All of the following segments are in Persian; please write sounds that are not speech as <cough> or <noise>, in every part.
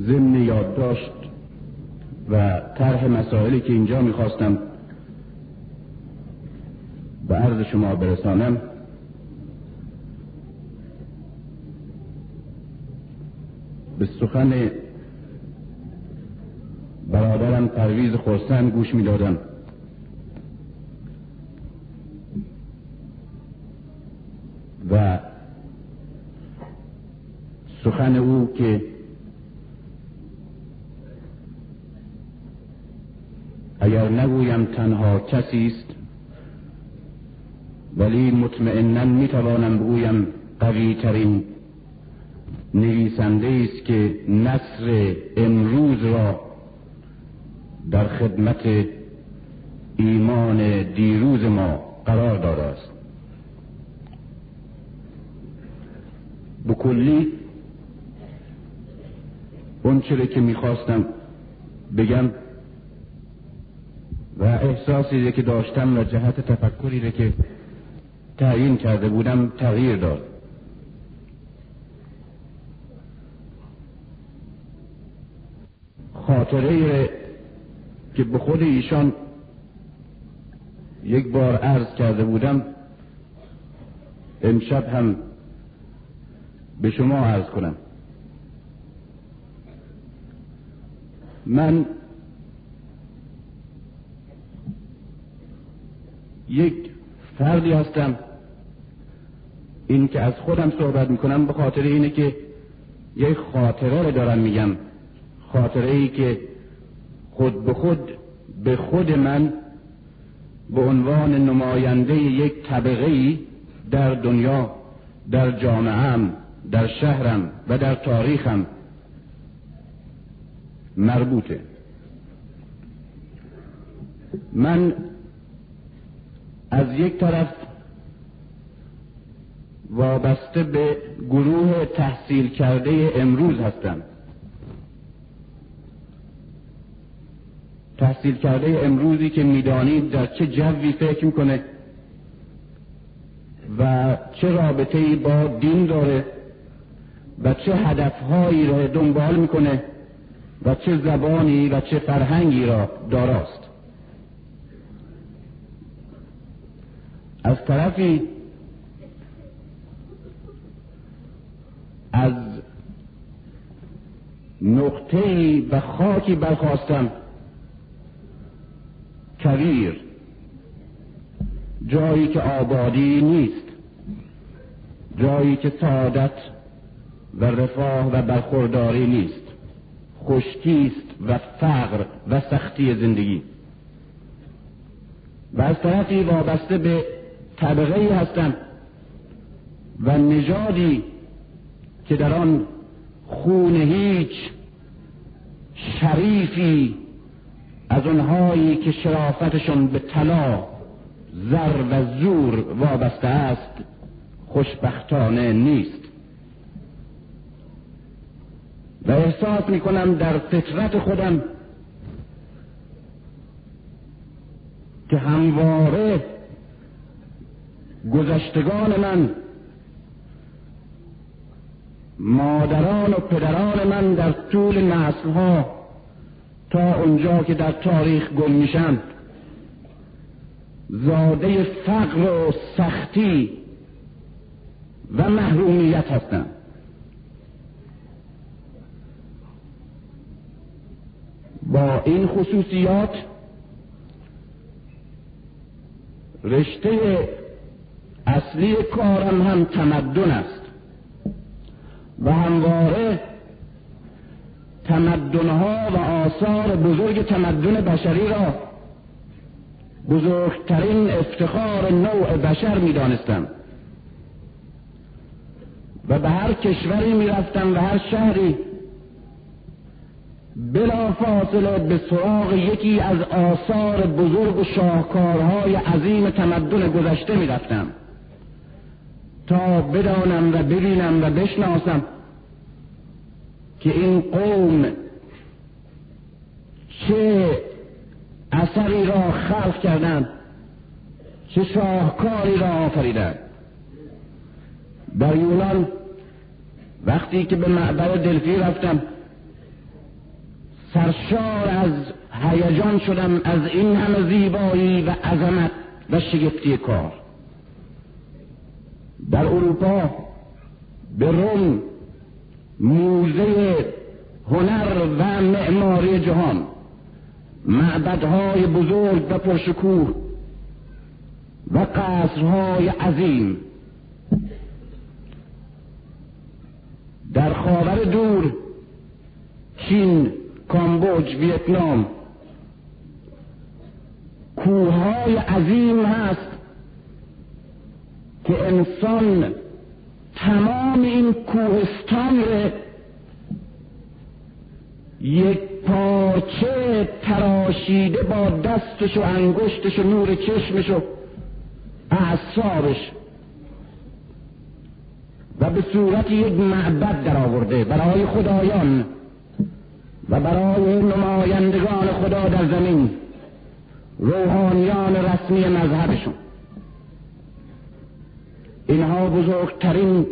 ضمن یادداشت و طرح مسائلی که اینجا می‌خواستم به عرض شما برسانم به سخن برادرم پرویز خورسن گوش می‌دادم. و سخن او که اگر نگویم تنها کسی است. ولی مطمئنا می‌توانم بگویم قوی ترین نویسنده است که نصر امروز را در خدمت ایمان دیروز ما قرار داده است. بکلی اون چیزی که می‌خواستم بگم و احساسی که داشتم و جهت تفکری که تعیین کرده بودم تغییر داد. خاطره که به خود ایشان یک بار عرض کرده بودم امشب هم به شما عرض کنم. من یک فردی هستم. این که از خودم صحبت می‌کنم به خاطر اینه که یک خاطره رو دارم میگم. خاطره ای که خود به خود به خود من به عنوان نماینده یک طبقه ای در دنیا در جامعهم در شهرم و در تاریخم مربوطه. من از یک طرف وابسته به گروه تحصیل کرده امروز هستم. تحصیل کرده امروزی که می‌دانید در چه جوی فکر می‌کنه و چه رابطه با دین داره و چه هدفهایی را دنبال می‌کنه و چه زبانی و چه فرهنگی را داراست. از طرفی از نقطه و خاکی برخواستم کویر جایی که آبادی نیست جایی که سعادت و رفاه و برخورداری نیست خشکی است و فقر و سختی زندگی. و از طرفی وابسته به طبقه هستم و نژادی که در آن خون هیچ شریفی از اونهایی که شرافتشون به طلا زر و زور وابسته است خوشبختانه نیست. و احساس می‌کنم در فطرت خودم که همواره گذشتگان من مادران و پدران من در طول نسلها تا اونجا که در تاریخ گم میشن زاده فقر و سختی و محرومیت هستند با این خصوصیات رشته اصلی کارم هم تمدن است. و همواره تمدنها و آثار بزرگ تمدن بشری را بزرگترین افتخار نوع بشر می دانستم و به هر کشوری می رفتم و هر شهری بلا فاصله به سراغ یکی از آثار بزرگ و شاهکارهای عظیم تمدن گذشته می رفتم تا بدانم و ببینم و بشناسم که این قوم چه اثری را خلق کردند چه شاهکاری را آفریدند. در یونان وقتی که به معبر دلفی رفتم سرشار از هیجان شدم از این همه زیبایی و عظمت و شگفتی کار. در اروپا به روم موزه هنر و معماری جهان. معبدهای بزرگ و پرشکوه و قصرهای عظیم. در خاور دور چین کامبوج ویتنام. کوههای عظیم هست. که انسان تمام این کوهستان رو یک پارچه تراشیده با دستش و انگشتش و نور چشمش و اعصابش و به صورت یک معبد در آورده برای خدایان و برای نمایندگان خدا در زمین روحانیان رسمی مذهبشون. اینها بزرگترین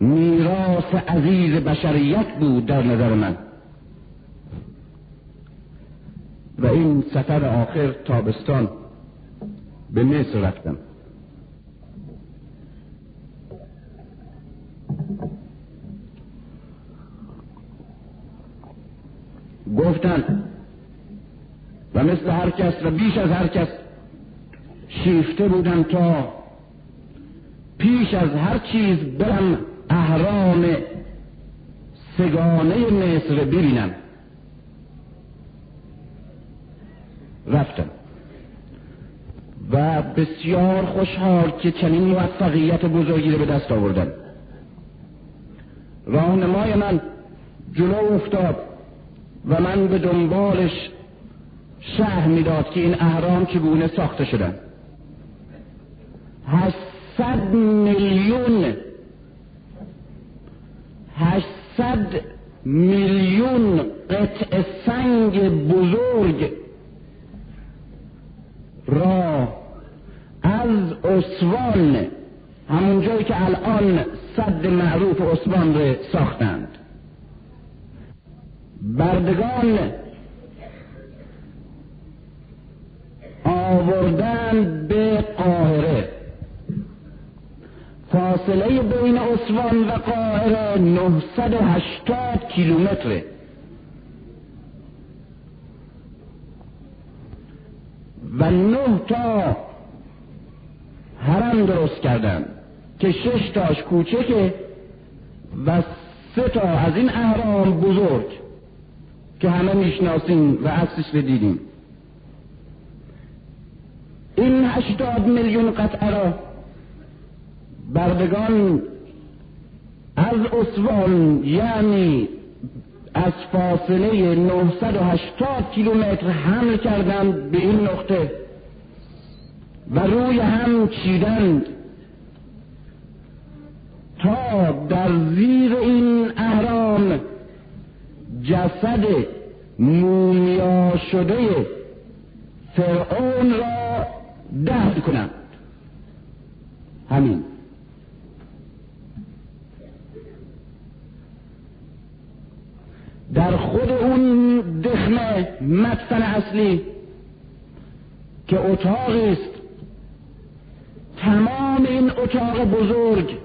میراث عزیز بشریت بود در نظر من. و این سفر آخر تابستان به مصر رفتم. گفتن و مثل هر کس و بیش از هر کس شیفته بودم تا پیش از هر چیز برم اهرام سگانه مصر ببینم. رفتم. و بسیار خوشحال که چنین موفقیت بزرگی رو به دست آوردم. راهنمای من جلو افتاد و من به دنبالش شهر می‌داد که این اهرام چگونه ساخته شدن. هشتصد میلیون هشتصد میلیون قطع سنگ بزرگ را از اسوان همون جایی که الان صد معروف اسوان را ساختند. بردگان آوردن به قاهره. فاصله بین اسوان و قاهره 980 کیلومتره و نه تا حرم درست کردن که شش تاش کوچکه و سه تا از این اهرام بزرگ که همه می‌شناسیم و عکسش دیدیم. این هشتاد میلیون قطعه را بردگان از اسوان یعنی از فاصله 980 کیلومتر حمل کردند به این نقطه و روی هم چیدند تا در زیر این اهرام جسد مومیا شده فرعون را دهد کنند. همین. در خود اون دخمه مدفن اصلی که اتاقی است. تمام این اتاق بزرگ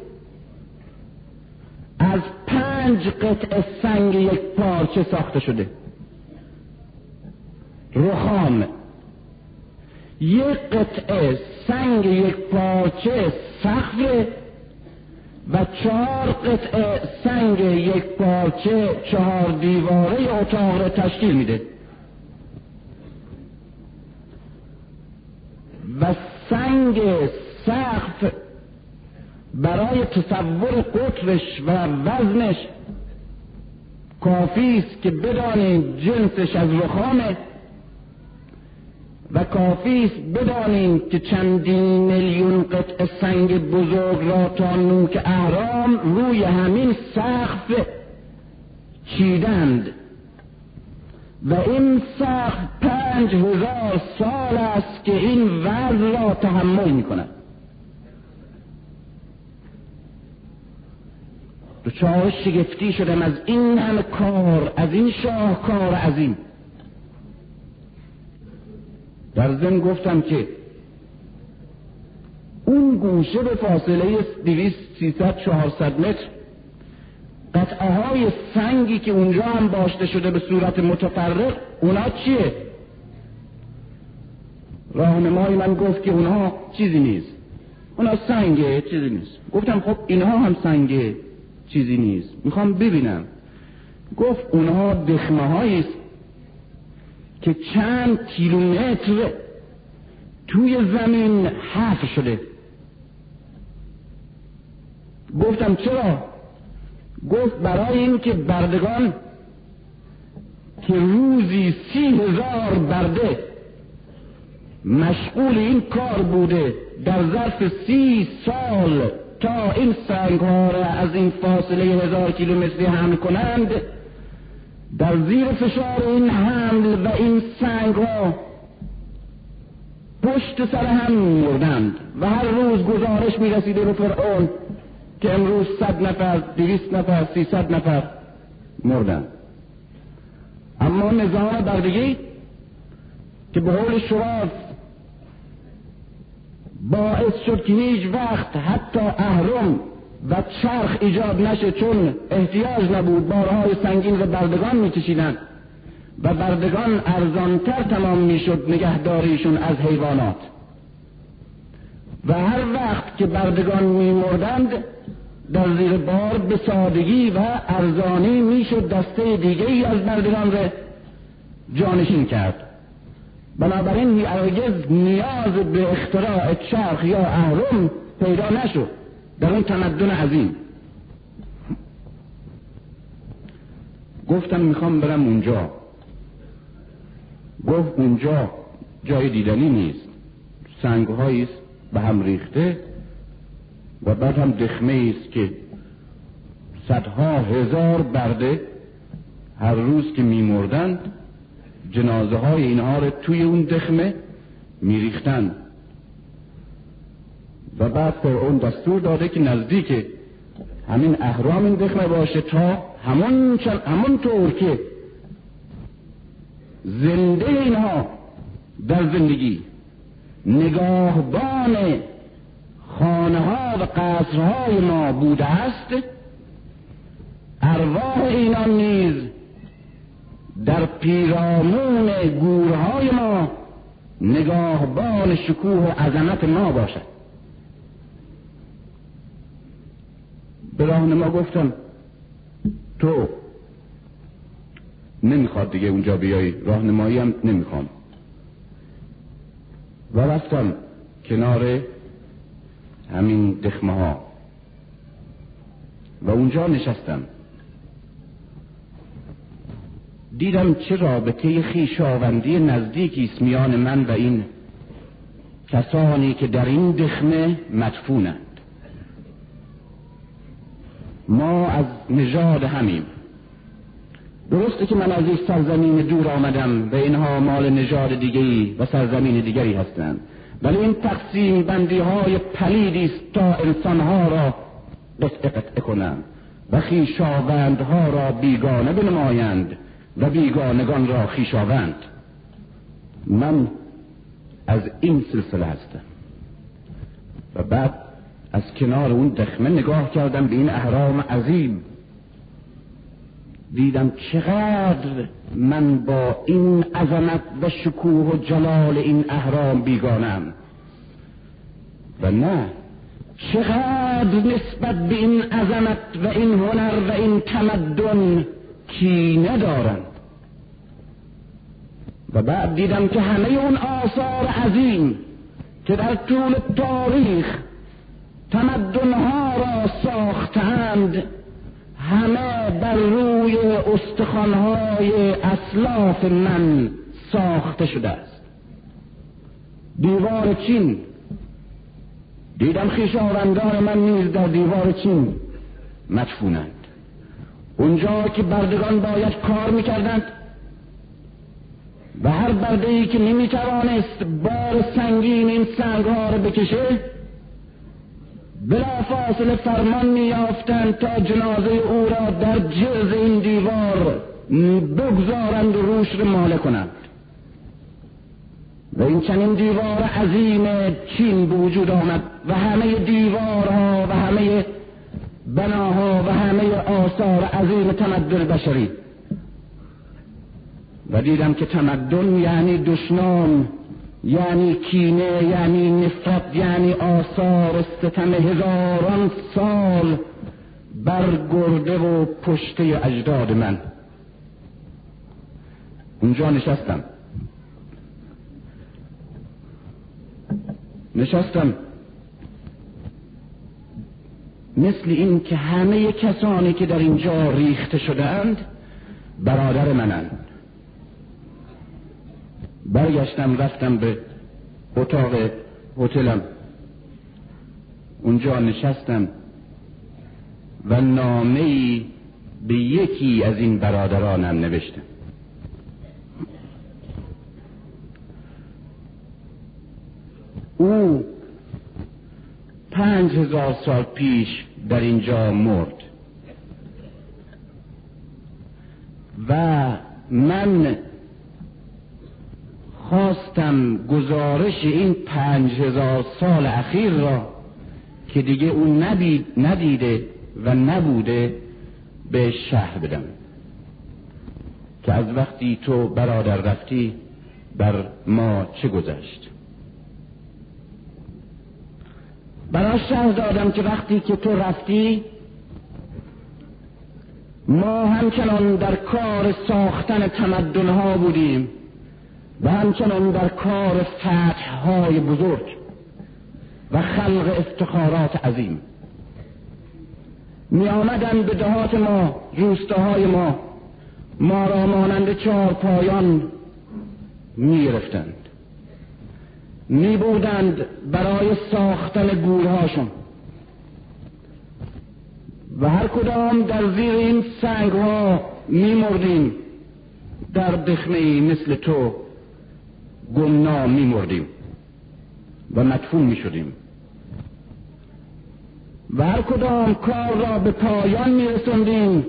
از پنج قطع سنگ یک پارچه ساخته شده. رخام. یک قطعه سنگ یک پارچه سقف و چهار قطعه سنگ یک پارچه چهار دیواره اتاق را تشکیل میده. و سنگ سقف برای تصور قطرش و وزنش کافی است که بدانیم جنسش از رخامه. و کافی است بدانیم که چندین میلیون قطع سنگ بزرگ را تا نوک اهرام روی همین سقف چیدند. و این سقف پنج هزار سال است که این وزن را تحمل می کند دچار شگفتی شدم از این همه کار از این شاهکار عظیم. در ضمن گفتم که اون گوشه به فاصله 200 300 400 متر قطعه های سنگی که اونجا هم باشته شده به صورت متفرق اونا چیه؟ راهنمای من گفت که اونها چیزی نیست. اونا سنگه چیزی نیست. گفتم خب اینها هم سنگه چیزی نیست. می‌خوام ببینم. گفت اونها دخمه است که چند کیلومتر توی زمین حفر شده. گفتم چرا؟ گفت برای اینکه بردگان که روزی سی هزار برده مشغول این کار بوده در ظرف سی سال تا این سنگ ها را از این فاصله هزار کیلومتری حمل کنند در زیر فشار این حمل و این سنگ ها پشت سر هم مردند و هر روز گزارش می رسیده به فرعون که امروز صد نفر دویست نفر سیصد نفر مردند. اما نظام بردگی که به حول شواز باعث شد که هیچ وقت حتی اهرم و چرخ ایجاد نشه چون احتیاج نبود بارهای سنگین و بردگان میکشیدند و بردگان ارزانتر تمام می‌شد نگهداریشون از حیوانات. و هر وقت که بردگان میمردند در زیر بار به سادگی و ارزانی می‌شد دسته دیگه ای از بردگان را جانشین کرد. بنابراین هرگز نیاز به اختراع چرخ یا اهرم پیدا نشد. در اون تمدن عظیم. گفتم می‌خوام برم اونجا. گفت اونجا جای دیدنی نیست. سنگ است به هم ریخته و بعد هم دخمه است که صدها هزار برده هر روز که میمردند جنازه های اینها رو توی اون دخمه میریختند. و بعد فرعون دستور داده که نزدیک همین اهرام این دخمه باشه تا همون, همون طور که زنده اینها در زندگی نگاهبان خانه ها و قصرهای ما بوده است ارواح اینان نیز در پیرامون گورهای ما نگاهبان شکوه و عظمت ما باشد. به راهنما گفتم تو نمی‌خواد دیگه اونجا بیای راهنمایی هم نمی‌خوام. و رفتم کنار همین دخمه ها و اونجا نشستم. دیدم چه رابطه خیشاوندی نزدیکی است میان من و این کسانی که در این دخمه مدفونند ما از نژاد همیم. درسته که من از این سرزمین دور آمدم و اینها مال نژاد دیگری و سرزمین دیگری هستند. ولی این تقسیم بندی های پلیدی است تا انسانها را قطعه قطعه کنند و خیشاوندها را بیگانه بنمایند و بیگانگان را خیشاوند. من از این سلسله هستم. و بعد از کنار اون دخمه نگاه کردم به این احرام عظیم. دیدم چقدر من با این عظمت و شکوه و جلال این اهرام بیگانم. و نه چقدر نسبت به این عظمت و این هنر و این تمدن کینه دارند و بعد دیدم که همه اون آثار عظیم که در طول تاریخ تمدنها را ساختند. همه بر روی استخوانهای اسلاف من ساخته شده است. دیوار چین. دیدم خیشاوندان من نیز در دیوار چین مدفونند. اونجا که بردگان باید کار می‌کردند و هر برده ای که نمی‌توانست بار سنگین این سنگ رو بکشه بلا فاصله فرمان میافتند تا جنازه او را در جرز این دیوار بگذارند و روش رو ماله کنند. و این چنین دیوار عظیم چین به وجود آمد و همه دیوارها و همه بناها و همه آثار عظیم تمدن بشری. و دیدم که تمدن یعنی دشنام یعنی کینه یعنی نفرت یعنی آثار ستم هزاران سال بر گرده و پشته اجداد من. اونجا نشستم. نشستم. مثل این که همه کسانی که در اینجا ریخته شدهاند برادر منند. برگشتم رفتم به اتاق هتلم. اونجا نشستم و نامه به یکی از این برادرانم نوشتم. او پنج هزار سال پیش در اینجا مرد. و من خواستم گزارش این پنج هزار سال اخیر را که دیگه او ندیده و نبوده به شهر بدم. که از وقتی تو برادر رفتی بر ما چه گذشت؟ برای شهر دادم که وقتی که تو رفتی ما همچنان در کار ساختن تمدنها بودیم. و همچنان در کار فتح های بزرگ و خلق افتخارات عظیم. می آمدن به دهات ما روستاهای ما ما را مانند چهار پایان می گرفتند می بودند برای ساختن گورهاشون و هر کدام در زیر این سنگ ها می مردیم در دخمه مثل تو. گمنام می مردیم و مدفون می شدیم و هر کدام کار را به پایان می رسندیم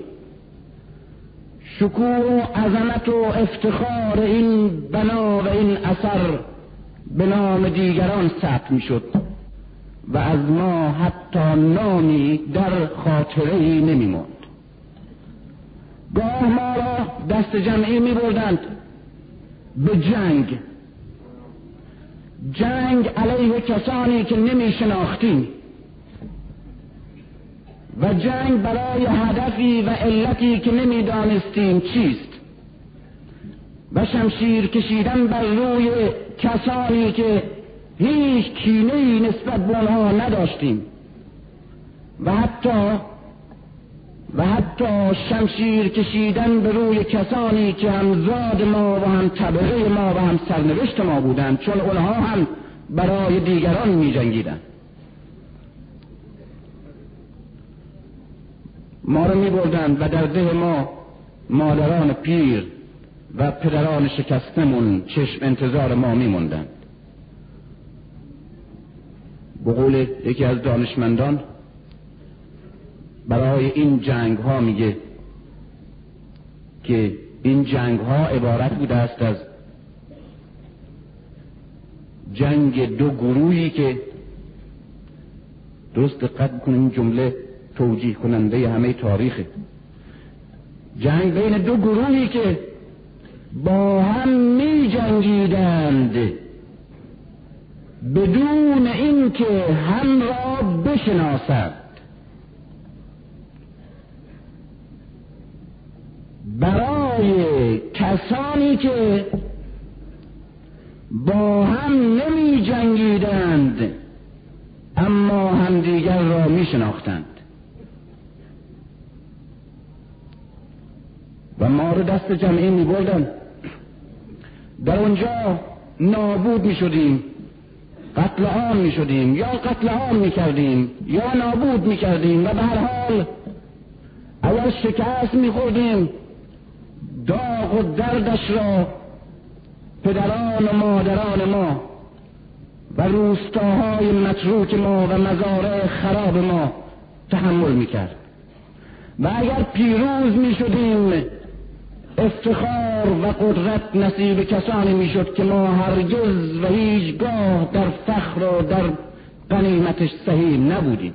شکوه و عظمت و افتخار این بنا و این اثر به نام دیگران ثبت می شد و از ما حتی نامی در خاطره ای نمی موند گاه ما را دست جمعی می بردند به جنگ جنگ علیه کسانی که نمی شناختیم و جنگ برای هدفی و علتی که نمی‌دانستیم چیست. و شمشیر کشیدن بر روی کسانی که هیچ کینه نسبت به آنها نداشتیم. و حتی و حتی شمشیر کشیدن به روی کسانی که همزاد ما و هم طبقه ما و هم سرنوشت ما بودند چون اونها هم برای دیگران می جنگیدن. ما رو می بردن و در ده ما مادران پیر و پدران شکستمون چشم انتظار ما می موندن. به یکی از دانشمندان برای این جنگ ها میگه که این جنگ ها عبارت بوده است از جنگ دو گروهی که درست دقت بکنه این جمله توجیه کننده همه تاریخه. جنگ بین دو گروهی که با هم می جنگیدند بدون اینکه هم را بشناسند برای کسانی که با هم نمی جنگیدند اما همدیگر را می شناختند و ما رو دست جمعی می بردن در اونجا نابود می شدیم قتل عام می شدیم یا قتل عام می کردیم یا نابود می کردیم و به هر حال اگر شکست می خوردیم داغ و دردش را پدران و مادران ما و روستاهای متروک ما و مزارع خراب ما تحمل می‌کرد. و اگر پیروز می شدیم افتخار و قدرت نصیب کسانی می‌شد که ما هرگز و هیچگاه در فخر و در قنیمتش صحیح نبودیم.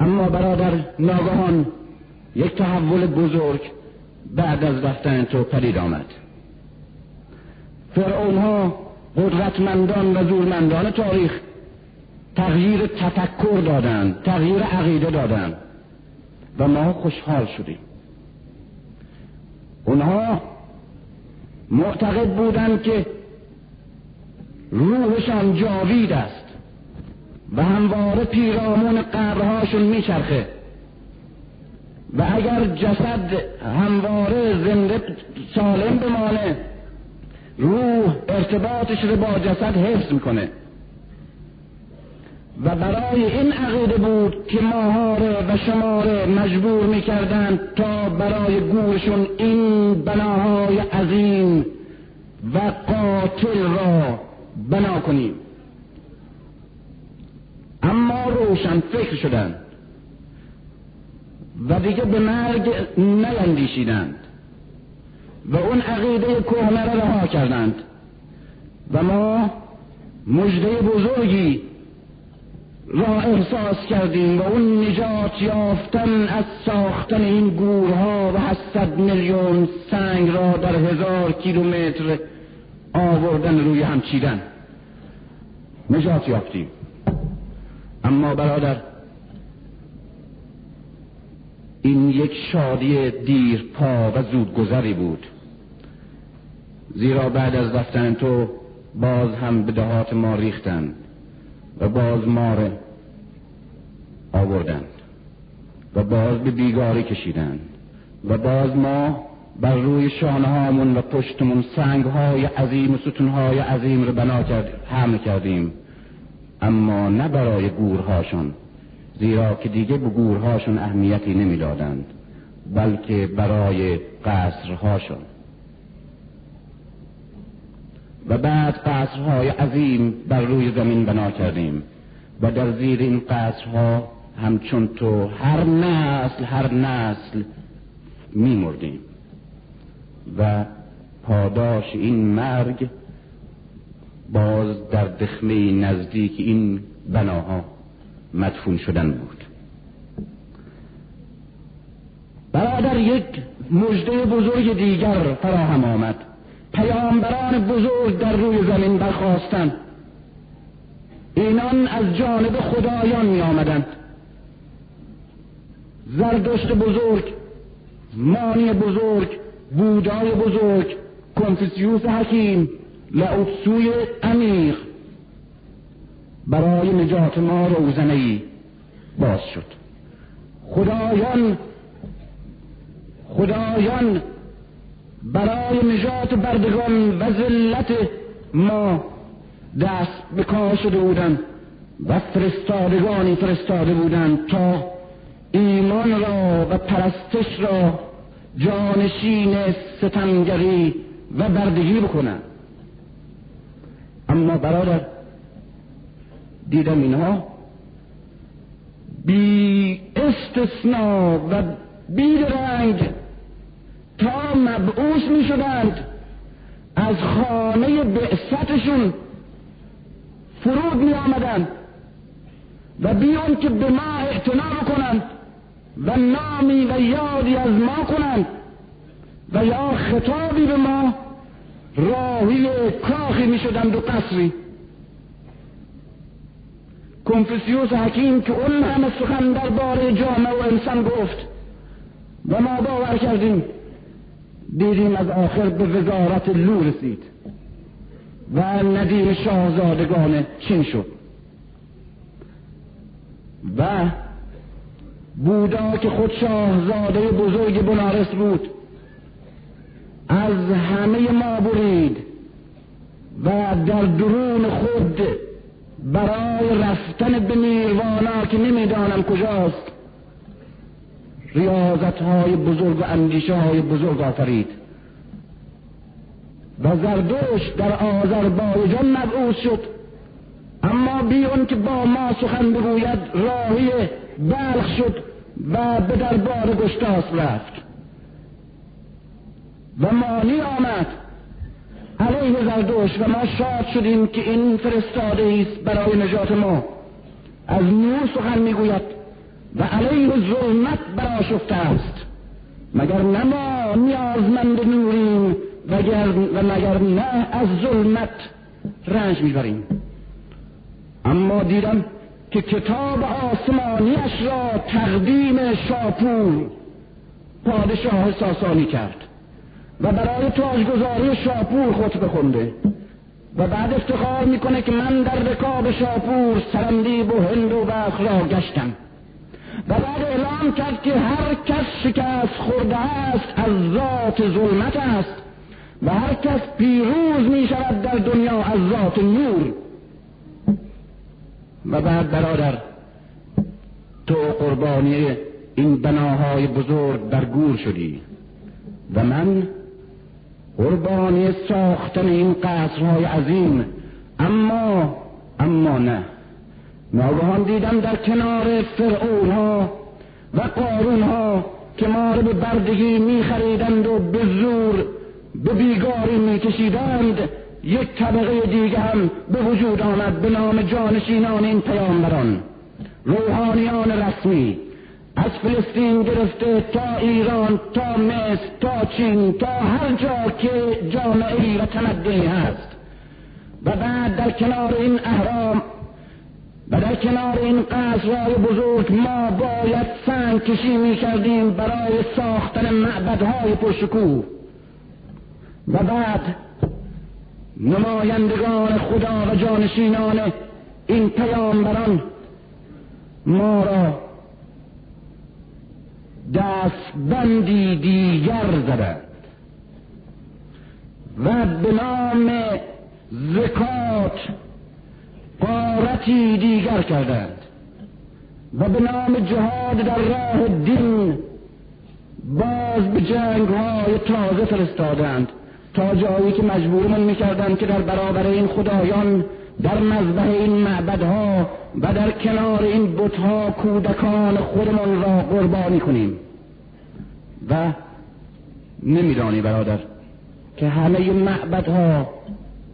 اما برادر ناگهان یک تحول بزرگ بعد از رفتن تو پدید آمد. فرعون ها قدرتمندان و زورمندان تاریخ تغییر تفکر دادند تغییر عقیده دادند و ما خوشحال شدیم. اونها معتقد بودند که روحشان جاوید است و همواره پیرامون قبرهاشون میچرخه. و اگر جسد همواره زنده سالم بمانه روح ارتباطش رو با جسد حفظ می‌کنه. و برای این عقیده بود که ماها و شما مجبور می‌کردند تا برای گورشون این بناهای عظیم و قاتل را بنا کنیم. اما روشن فکر شدند و دیگه به مرگ نیندیشیدند. و اون عقیده کهنه را رها کردند. و ما مجده بزرگی را احساس کردیم و اون نجات یافتن از ساختن این گورها و هشتصد میلیون سنگ را در هزار کیلومتر آوردن روی هم چیدن. نجات یافتیم. اما برادر این یک شادی دیر پا و زودگذری بود. زیرا بعد از رفتن تو باز هم به دهات ما ریختند و باز ما آوردند و باز به بیگاری کشیدند و باز ما بر روی شانه هامون و پشتمون سنگ های عظیم و ستون های عظیم رو بنا کرد حمل کردیم. اما نه برای گورهاشون زیرا که دیگه به گورهاشون اهمیتی نمی‌دادند بلکه برای قصرهاشون. و بعد قصرهای عظیم بر روی زمین بنا کردیم و در زیر این قصرها همچون تو هر نسل هر نسل میمردیم. و پاداش این مرگ باز در دخمه نزدیک این بناها مدفون شدن بود. برادر یک مجده بزرگ دیگر فراهم آمد. پیامبران بزرگ در روی زمین برخواستند اینان از جانب خدایان می آمدند زردشت بزرگ مانی بزرگ بودای بزرگ کنفیسیوس حکیم لعوتسوی عمیق. برای نجات ما روزنه ای باز شد. خدایان خدایان برای نجات بردگان و ذلت ما دست به کار شده بودند و فرستادگانی فرستاده بودند تا ایمان را و پرستش را جانشین ستمگری و بردگی بکنند. اما برادر دیدم اینها. بی استثناء و بی رنگ تا مبعوث می شدند. از خانه بعثتشون فرود می آمدند و بیان که به ما اعتنا کنند و نامی و یادی از ما کنند و یا خطابی به ما راهی کاخی می شدند و قصری. کنفوسیوس حکیم که اون همه سخن درباره جامعه و انسان گفت و ما باور کردیم دیدیم از آخر به وزارت لو رسید و ندیم شاهزادگان چین شد و بودا که خود شاهزاده بزرگ بنارس بود از همه ما برید و در درون خود برای رفتن به نیروانا که نمی‌دانم کجاست. ریاضت های بزرگ و اندیشه های بزرگ آفرید. و زردوش در آذربایجان مبعوث شد. اما بیون که با ما سخن بگوید راهی بلخ شد و به دربار گشتاس رفت. و مانی آمد. علیه زردوش و ما شاد شدیم که این فرستاده است برای نجات ما از نور سخن می‌گوید و علیه ظلمت براشفته است مگر نه ما نیازمند نوریم و مگر نه از ظلمت رنج می‌بریم اما دیدم که کتاب آسمانیش را تقدیم شاپور پادشاه ساسانی کرد و برای تاجگذاری شاپور خطبه خونده و بعد افتخار می‌کنه که من در رکاب شاپور سرندیب و هند و بخ را گشتم و بعد اعلام کرد که هر کس شکست خورده است از ذات ظلمت است و هر کس پیروز می شود در دنیا از ذات نور. و بعد برادر تو قربانی این بناهای بزرگ در گور شدی و من قربانی ساختن این قصرهای عظیم. اما اما نه. ناگهان دیدم در کنار فرعون ها و قارون ها که ما رو به بردگی می خریدند و به زور به بیگاری می کشیدند یک طبقه دیگه هم به وجود آمد به نام جانشینان این پیامبران. روحانیان رسمی. از فلسطین گرفته تا ایران تا مصر تا چین تا هر جا که جامعه و تمدنی هست. و بعد در کنار این اهرام و در کنار این قصرهای بزرگ ما باید سنگ کشی می کردیم برای ساختن معبدهای پرشکوه. و بعد نمایندگان خدا و جانشینان این پیامبران ما را دستبندی دیگر زدند و به نام زکات قارتی دیگر کردند. و به نام جهاد در راه دین باز به جنگ های تازه فرستادند تا جایی که مجبورمون می‌کردن که در برابر این خدایان در مذبح این معبدها و در کنار این بتها کودکان خودمون را قربانی کنیم. و نمیدانی برادر که همه معبدها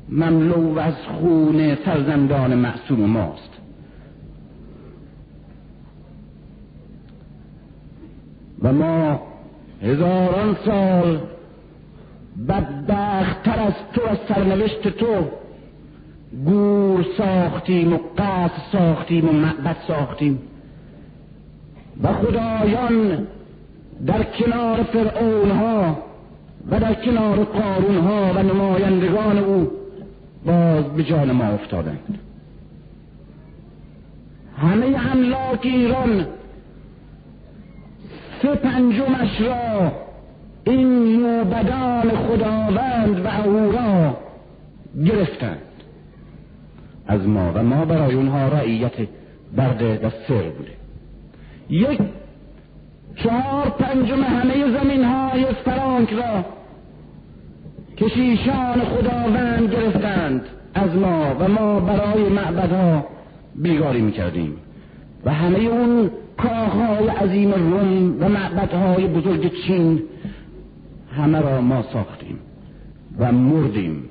مملو از خون فرزندان معصوم ماست. و ما هزاران سال بدبختتر از تو از سرنوشت تو گور ساختیم و قصد ساختیم و معبد ساختیم. و خدایان در کنار فرعون ها و در کنار قارون ها و نمایندگان او باز به جان ما افتادند. همه املاک ایران سه پنجمش را این موبدان خداوند و اهورا گرفتند. از ما و ما برای اونها رعیت برد و سر بوده. یک چهار پنجم همه زمین های فرانک را کشیشان خداوند گرفتند از ما و ما برای معبدها بیگاری می‌کردیم. و همه اون کاخهای عظیم روم و معبدهای بزرگ چین همه را ما ساختیم و مردیم.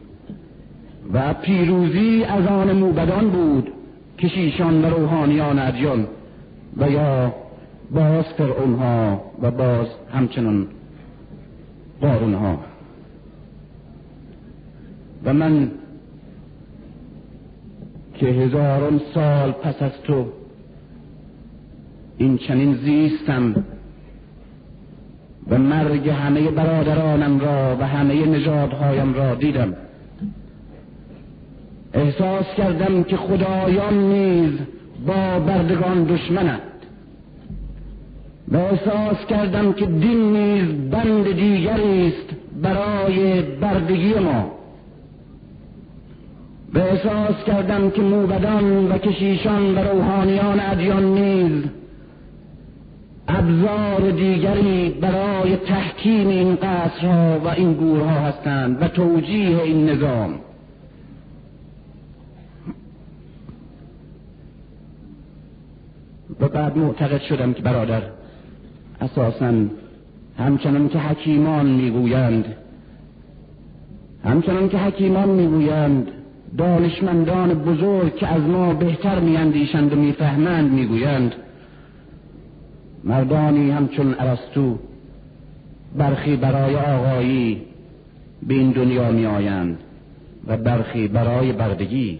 و پیروزی از آن موبدان بود کشیشان و روحانیان ادیان و یا باز فرعونها و باز همچنان قارونها و من که هزاران سال پس از تو این چنین زیستم و مرگ همه برادرانم را و همه نژادهایم را دیدم. احساس کردم که خدایان نیز با بردگان دشمنند. و احساس کردم که دین نیز بند دیگری است برای بردگی ما. و احساس کردم که موبدان و کشیشان و روحانیان ادیان نیز ابزار دیگری برای تحکیم این قصرها و این گورها هستند و توجیه این نظام. و بعد معتقد شدم که برادر اساسا همچنان که حکیمان می‌گویند همچنان که حکیمان می‌گویند دانشمندان بزرگ که از ما بهتر میاندیشند و می‌فهمند می‌گویند مردانی همچون ارسطو برخی برای آقایی به این دنیا می آیند و برخی برای بردگی.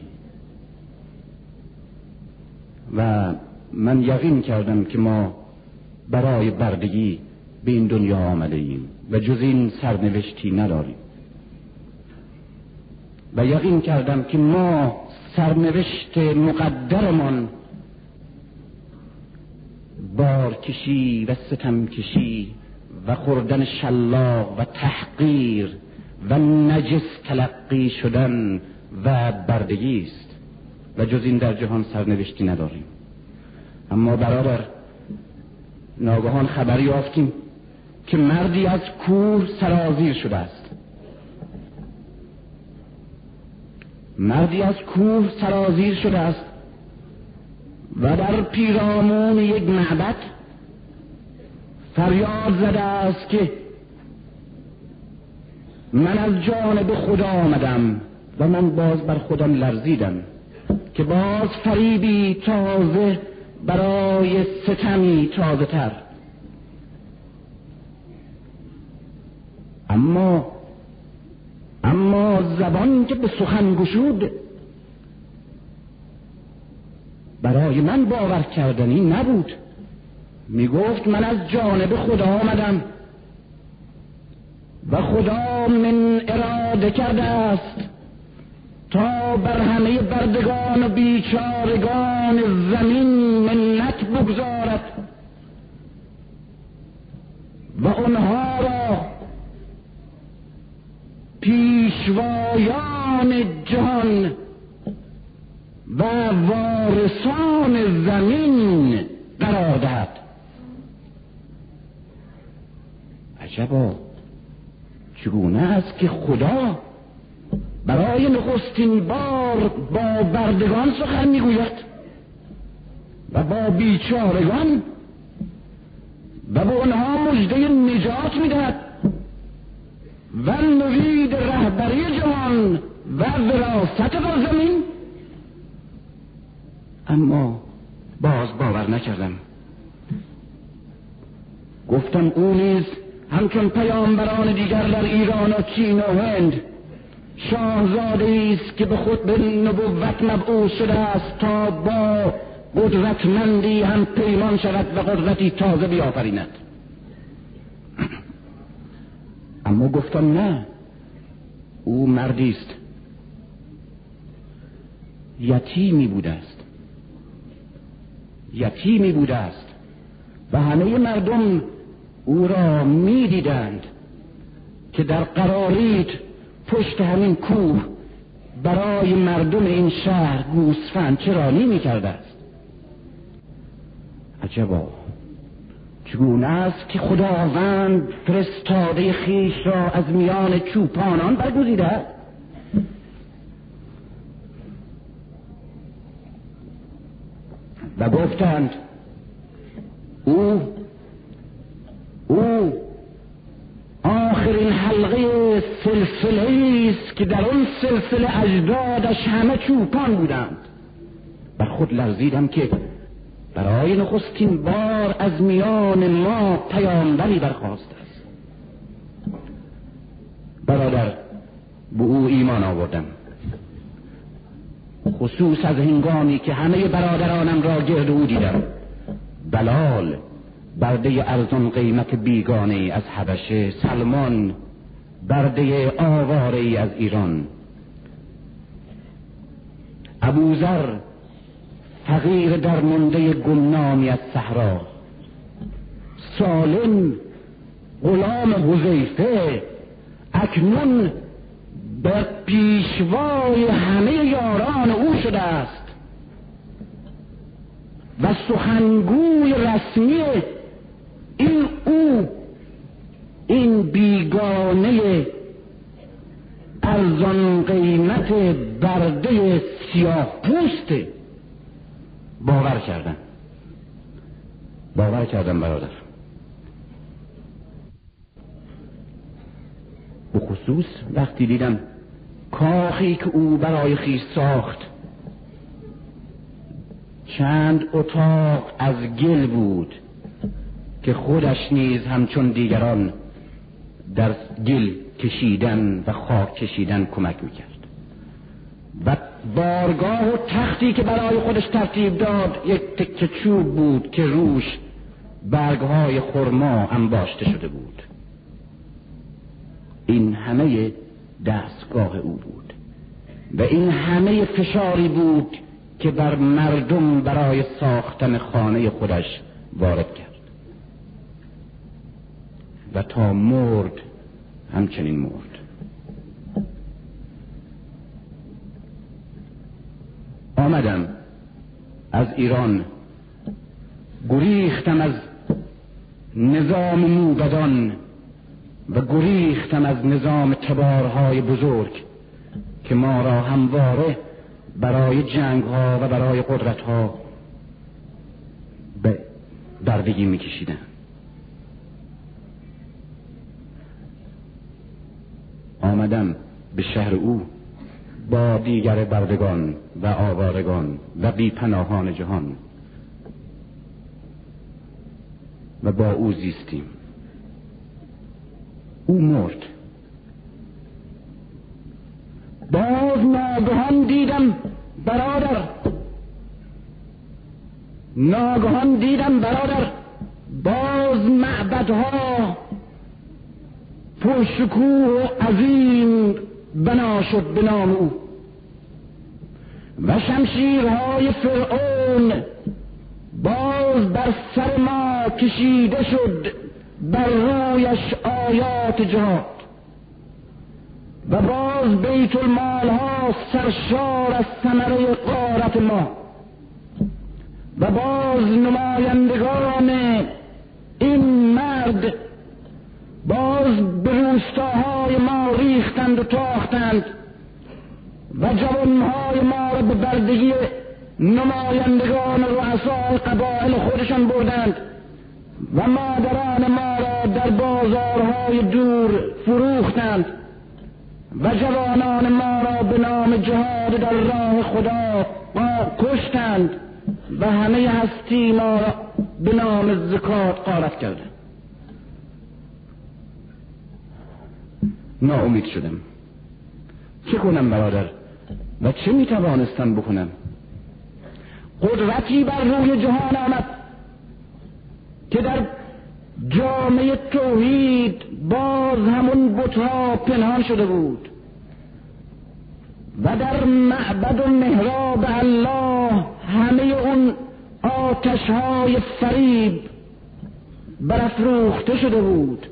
و من یقین کردم که ما برای بردگی به این دنیا آمده ایم و جز این سرنوشتی نداریم. و یقین کردم که ما سرنوشت مقدرمان بار کشی و ستم کشی و خوردن شلاق و تحقیر و نجس تلقی شدن و بردگی است. و جز این در جهان سرنوشتی نداریم. اما برادر ناگهان خبری یافتیم که مردی از کوه سرازیر شده است. مردی از کوه سرازیر شده است و در پیرامون یک معبد فریاد زده است که من از جانب خدا آمدم و من باز بر خودم لرزیدم که باز فریبی تازه برای ستمی تازه تر اما اما زبان که به سخن گشود برای من باور کردنی نبود. می گفت من از جانب خدا آمدم و خدا من اراده کرده است. بر همه بردگان و بیچارگان زمین منت بگذارد. و آنها را پیشوایان جهان و وارثان زمین قرار دهد. عجبا چگونه است که خدا برای نخستین بار با بردگان سخن می‌گوید و با بیچارگان و به آنها مژده نجات می‌دهد و نوید رهبری جهان و وراست بر زمین. اما باز باور نکردم. گفتم او نیز همچون پیامبران دیگر در ایران و چین و هند شاهزاده است که به خود به نبوت مبعوث شده است تا با قدرتمندی هم پیمان شود و قدرتی تازه بیافریند <clears throat> اما گفتم نه او مردی است. یتیمی بوده است. یتیمی بوده است. و همه مردم او را می‌دیدند که در قراریت پشت همین کوه برای مردم این شهر گوسفند چرانی می کرده است؟ عجبا. چگونه است که خداوند فرستاده خیش را از میان چوپانان برگزیده؟ و گفتند او او حلقه سلسله است که در اون سلسله اجدادش همه چوپان بودند. و خود لرزیدم که برای نخستین بار از میان ما پیامبری برخواست است. برادر به او ایمان آوردم. خصوص از هنگامی که همه برادرانم را گرد او دیدم. بلال برده ارزان قیمت بیگانه از حبشه سلمان برده آواره از ایران. ابوذر فقیر در منده گمنامی از صحرا. سالم غلام حذیفه اکنون به پیشوای همه یاران او شده است. و سخنگوی رسمی او این بیگانه ارزان قیمت برده سیاه پوسته باور کردن باور کردن برادر. به خصوص وقتی دیدم کاخی که او برای خیش ساخت. چند اتاق از گل بود که خودش نیز همچون دیگران در گل کشیدن و خاک کشیدن کمک می‌کرد. و بارگاه و تختی که برای خودش ترتیب داد یک تکه چوب بود که روش برگهای خرما انباشته شده بود. این همه دستگاه او بود. و این همه فشاری بود که بر مردم برای ساختن خانه خودش وارد کرد. و تا مرد همچنین مرد. آمدم از ایران. گریختم از نظام موبدان و گریختم از نظام تبارهای بزرگ که ما را همواره برای جنگ ها و برای قدرت ها به بردگی میکشیدن آمدم به شهر او با دیگر بردگان و آوارگان و بیپناهان جهان. و با او زیستیم. او مرد. باز ناگهان دیدم برادر. ناگهان دیدم برادر. باز معبدها پرشکوه و عظیم بنا شد به نام او. و شمشیرهای فرعون باز بر سر ما کشیده شد بر رویش آیات جهاد. و باز بیت المال ها سرشار از ثمره قارت ما. و باز نمایندگان این مرد باز به روستاهای ما ریختند و تاختند و جوانهای ما را به بردگی نمایندگان رؤسای قبایل خودشان بردند و مادران ما را در بازارهای دور فروختند و جوانان ما را به نام جهاد در راه خدا کشتند و همه هستی ما را به نام زکات قارت کردند. ناامید شدم. چه کنم برادر؟ و چه می‌توانستم بکنم؟ قدرتی بر روی جهان آمد که در جامعه توحید باز همون بتها پنهان شده بود و در معبد و محراب الله همه اون آتش های فریب برافروخته شده بود.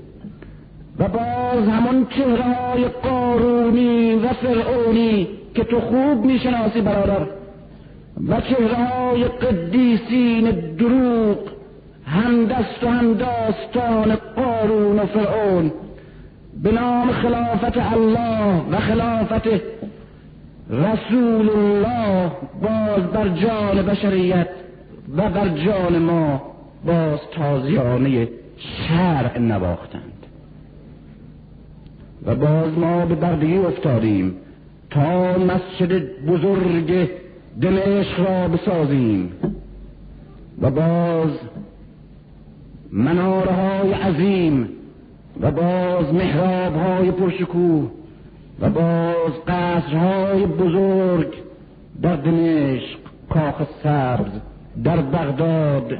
و باز همون چهره های قارونی و فرعونی که تو خوب می‌شناسی برادر. و چهره های قدیسین دروغ هم دست و هم داستان قارون و فرعون. به نام خلافت الله و خلافت رسول الله باز بر جان بشریت و بر جان ما باز تازیانه شرع نواختند و باز ما به بردگی افتادیم تا مسجد بزرگ دمشق را بسازیم. و باز مناره های عظیم و باز محراب های پرشکوه و باز قصرهای بزرگ در دمشق کاخ سبز در بغداد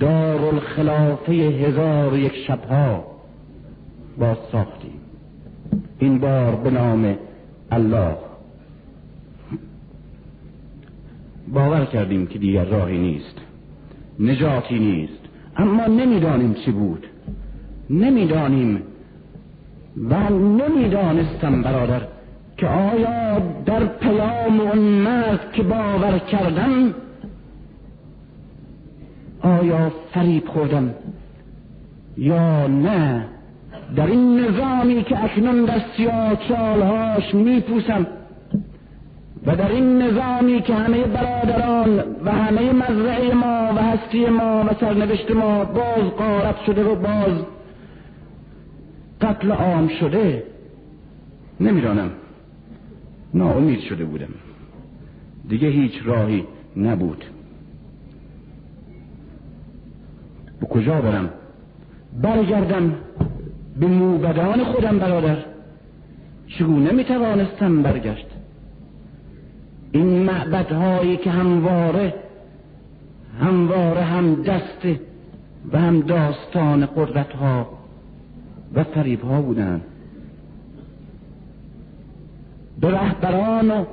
دار الخلافه هزار یک شبها باز ساختیم. این بار به نام الله. باور کردیم که دیگر راهی نیست. نجاتی نیست. اما نمی‌دانیم چی بود. نمی‌دانیم و نمی‌دانستم برادر که آیا در پیام اون مرد که باور کردم آیا فریب خوردم یا نه. در این نظامی که اکنون در سیاه چالهاش میپوسم و در این نظامی که همه برادران و همه مزرعه ما و هستی ما و سرنوشت ما باز قارت شده و باز قتل عام شده نمی‌دانم. ناامید شده بودم. دیگه هیچ راهی نبود. به کجا برم؟ برگردم. به موبدان خودم برادر. چگونه می‌توانستم برگشت؟ این معبدهایی که همواره همواره هم دست و هم داستان قدرت ها و فریب ها بودند. به رهبران و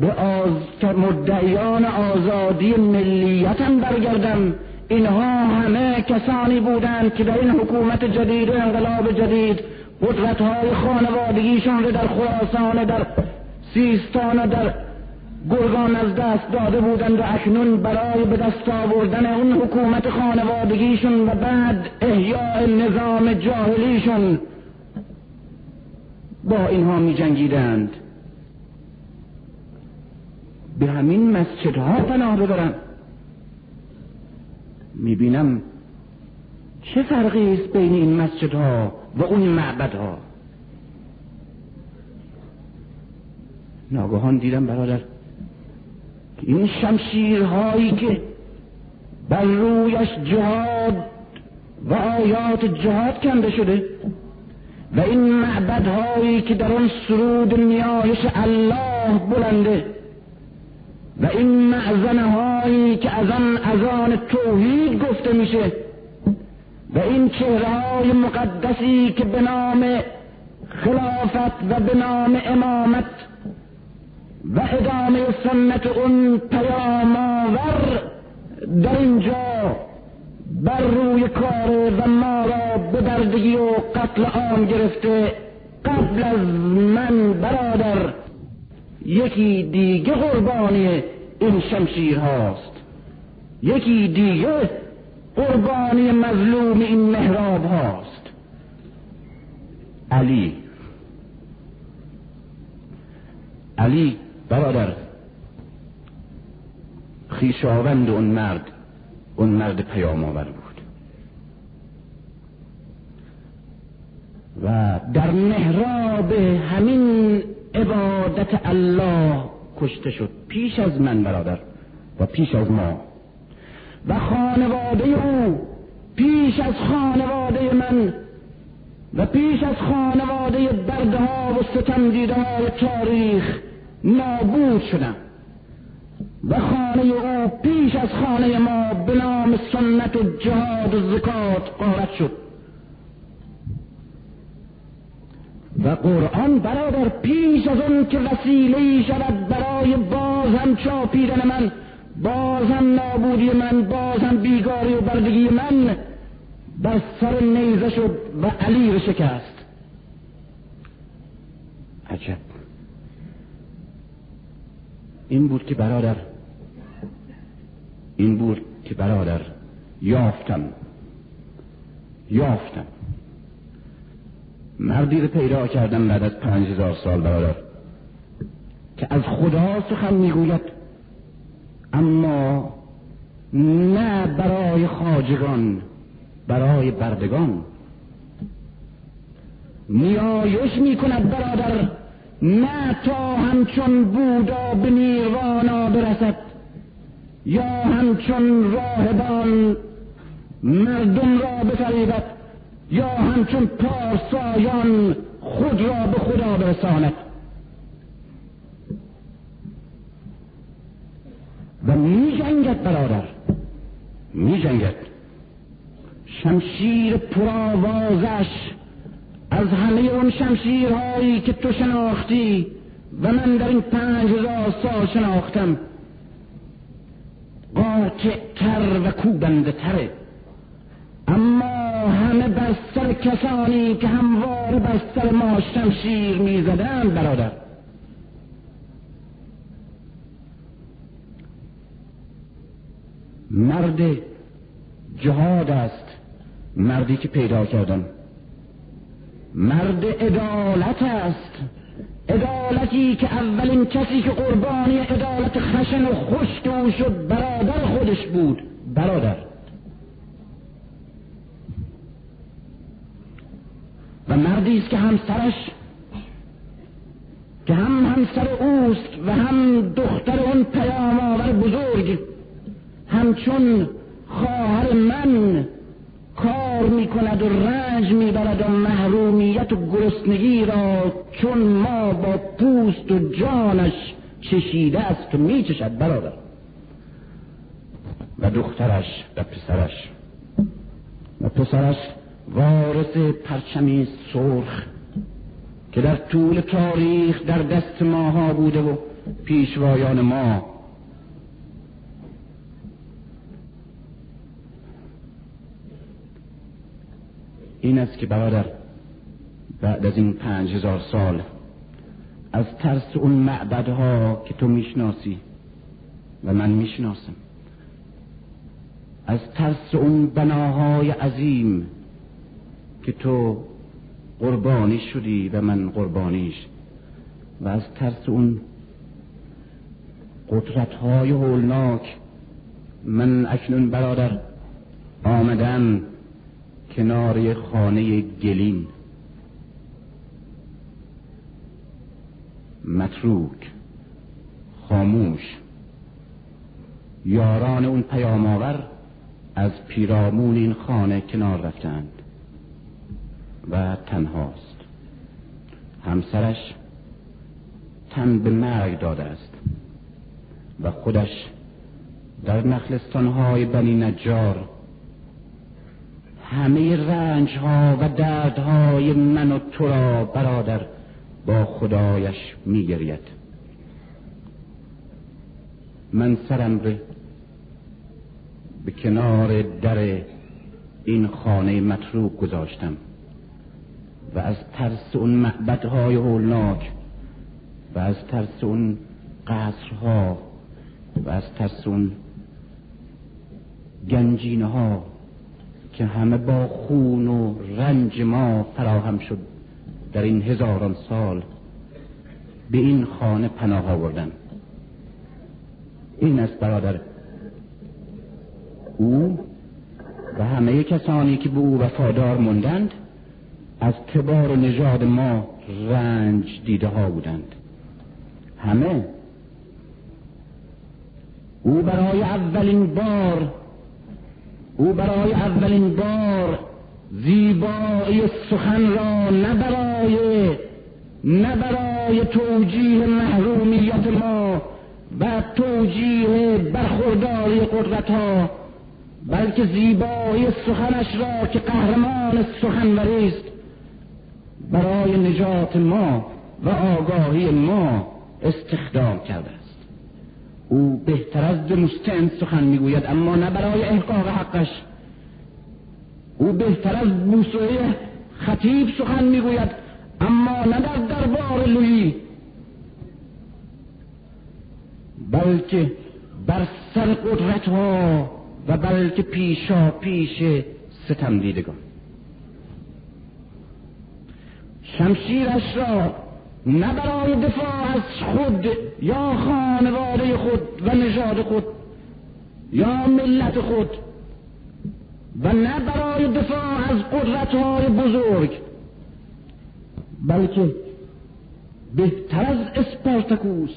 به آز... مدعیان آزادی ملیتم برگردم. اینها همه کسانی بودند که در این حکومت جدید و انقلاب جدید قدرت های خانوادگیشان رو در خراسان در سیستان و در گرگان از دست داده بودند و اکنون برای به دست آوردن اون حکومت خانوادگیشون و بعد احیاء نظام جاهلیشون با اینها می جنگیدند به همین مسجدها پناه ببرند. می‌بینم چه فرقی است بین این مسجدها و اون معبدها؟ ناگهان دیدم برادر این شمشیرهایی که بر رویش جهاد و آیات جهاد کنده شده و این معبدهایی که در آن سرود نیایش الله بلنده و این معزنه هایی که از آن اذان توحید گفته میشه و این چهره های مقدسی که به نام خلافت و به نام امامت و ادامه سنت اون پیام آور در اینجا بر روی کار و ما را به بردگی و قتل عام گرفته قبل از من برادر یکی دیگه قربانی این شمشیر هاست. یکی دیگه قربانی مظلوم این محراب هاست. علی. علی برادر. خیشاوند اون مرد اون مرد پیام آور بود. و در محراب همین عبادت الله کشته شد. پیش از من برادر و پیش از ما. و خانواده او پیش از خانواده من و پیش از خانواده برده ها و ستم های تاریخ نابود شدم. و خانه او پیش از خانه ما به نام سنت و جهاد و زکات قارت شد. و قرآن برادر پیش از اون که وسیله شود برای باز هم چاپیدن من باز هم نابودی من باز هم بیگاری و بردگی من بر سر نیزه شد و علی رو شکست. عجب. این بود که برادر این بود که برادر یافتم. یافتم. مردی رو پیدا کردم بعد از پنج هزار سال برادر. که از خدا سخن می‌گوید. اما نه برای خاجگان برای بردگان. نیایش می‌کند برادر نه تا همچون بودا به نیروانا برسد یا همچون راهبان مردم را بفریبد. یا همچون پارسایان خود را به خدا برساند. و می جنگد برادر می جنگد شمشیر پرآوازش از همه اون شمشیرهایی که تو شناختی و من در این پنج هزار سال شناختم. قاطع تر و کوبنده تره. بر سر کسانی که همواره بر سر ما شمشیر می‌زدن برادر. مرد جهاد است مردی که پیدا کردم. مرد عدالت است عدالتی که اولین کسی که قربانی عدالت خشن و خشک او شد برادر خودش بود. برادر. و مردی است که همسرش که هم همسر اوست و هم دختر اون پیام آور بزرگ همچون خواهر من کار می کند و رنج می برد و محرومیت و گرسنگی را چون ما با پوست و جانش چشیده است و می چشد برادر. و دخترش و پسرش. و پسرش وارث پرچمی سرخ که در طول تاریخ در دست ماها بوده و پیشوایان ما. این است که برادر بعد از این پنج هزار سال از ترس اون معبدها که تو می‌شناسی و من می‌شناسم از ترس اون بناهای عظیم که تو قربانی شدی و من قربانیش و از ترس اون قدرت های هولناک من اکنون برادر آمدن کنار خانه گلین متروک خاموش. یاران اون پیامآور از پیرامون این خانه کنار رفتند. و تنهاست. همسرش تن به مرگ داده است و خودش در نخلستانهای بنی نجار همه رنج ها و دردهای من و تو را برادر با خدایش میگرید. من سرم به به کنار در این خانه متروک گذاشتم. و از ترس اون معبدهای هولناک و از ترس اون قصرها و از ترس اون گنجینه ها که همه با خون و رنج ما فراهم شد در این هزاران سال به این خانه پناه آوردن. این است برادر. او و همه کسانی که به او وفادار موندند از کبار نژاد ما رنج دیده ها بودند. همه او برای اولین بار او برای اولین بار زیبایی سخن را نه برای نه برای توجیه محرومیت ما و توجیه برخورداری قدرت ها بلکه زیبایی سخنش را که قهرمان سخنوری است. برای نجات ما و آگاهی ما استخدام کرده است. او بهتر از دموستن سخن می‌گوید اما نه برای احقاق حقش. او بهتر از بوسوی خطیب سخن می‌گوید اما نه در دربار لویی. بلکه بر سر قدرت ها و بلکه پیشا پیش ستم دیدگان شمشیرش را نه برای دفاع از خود یا خانواده خود و نژاد خود یا ملت خود و نه برای دفاع از قدرت های بزرگ بلکه بهتر از اسپارتکوس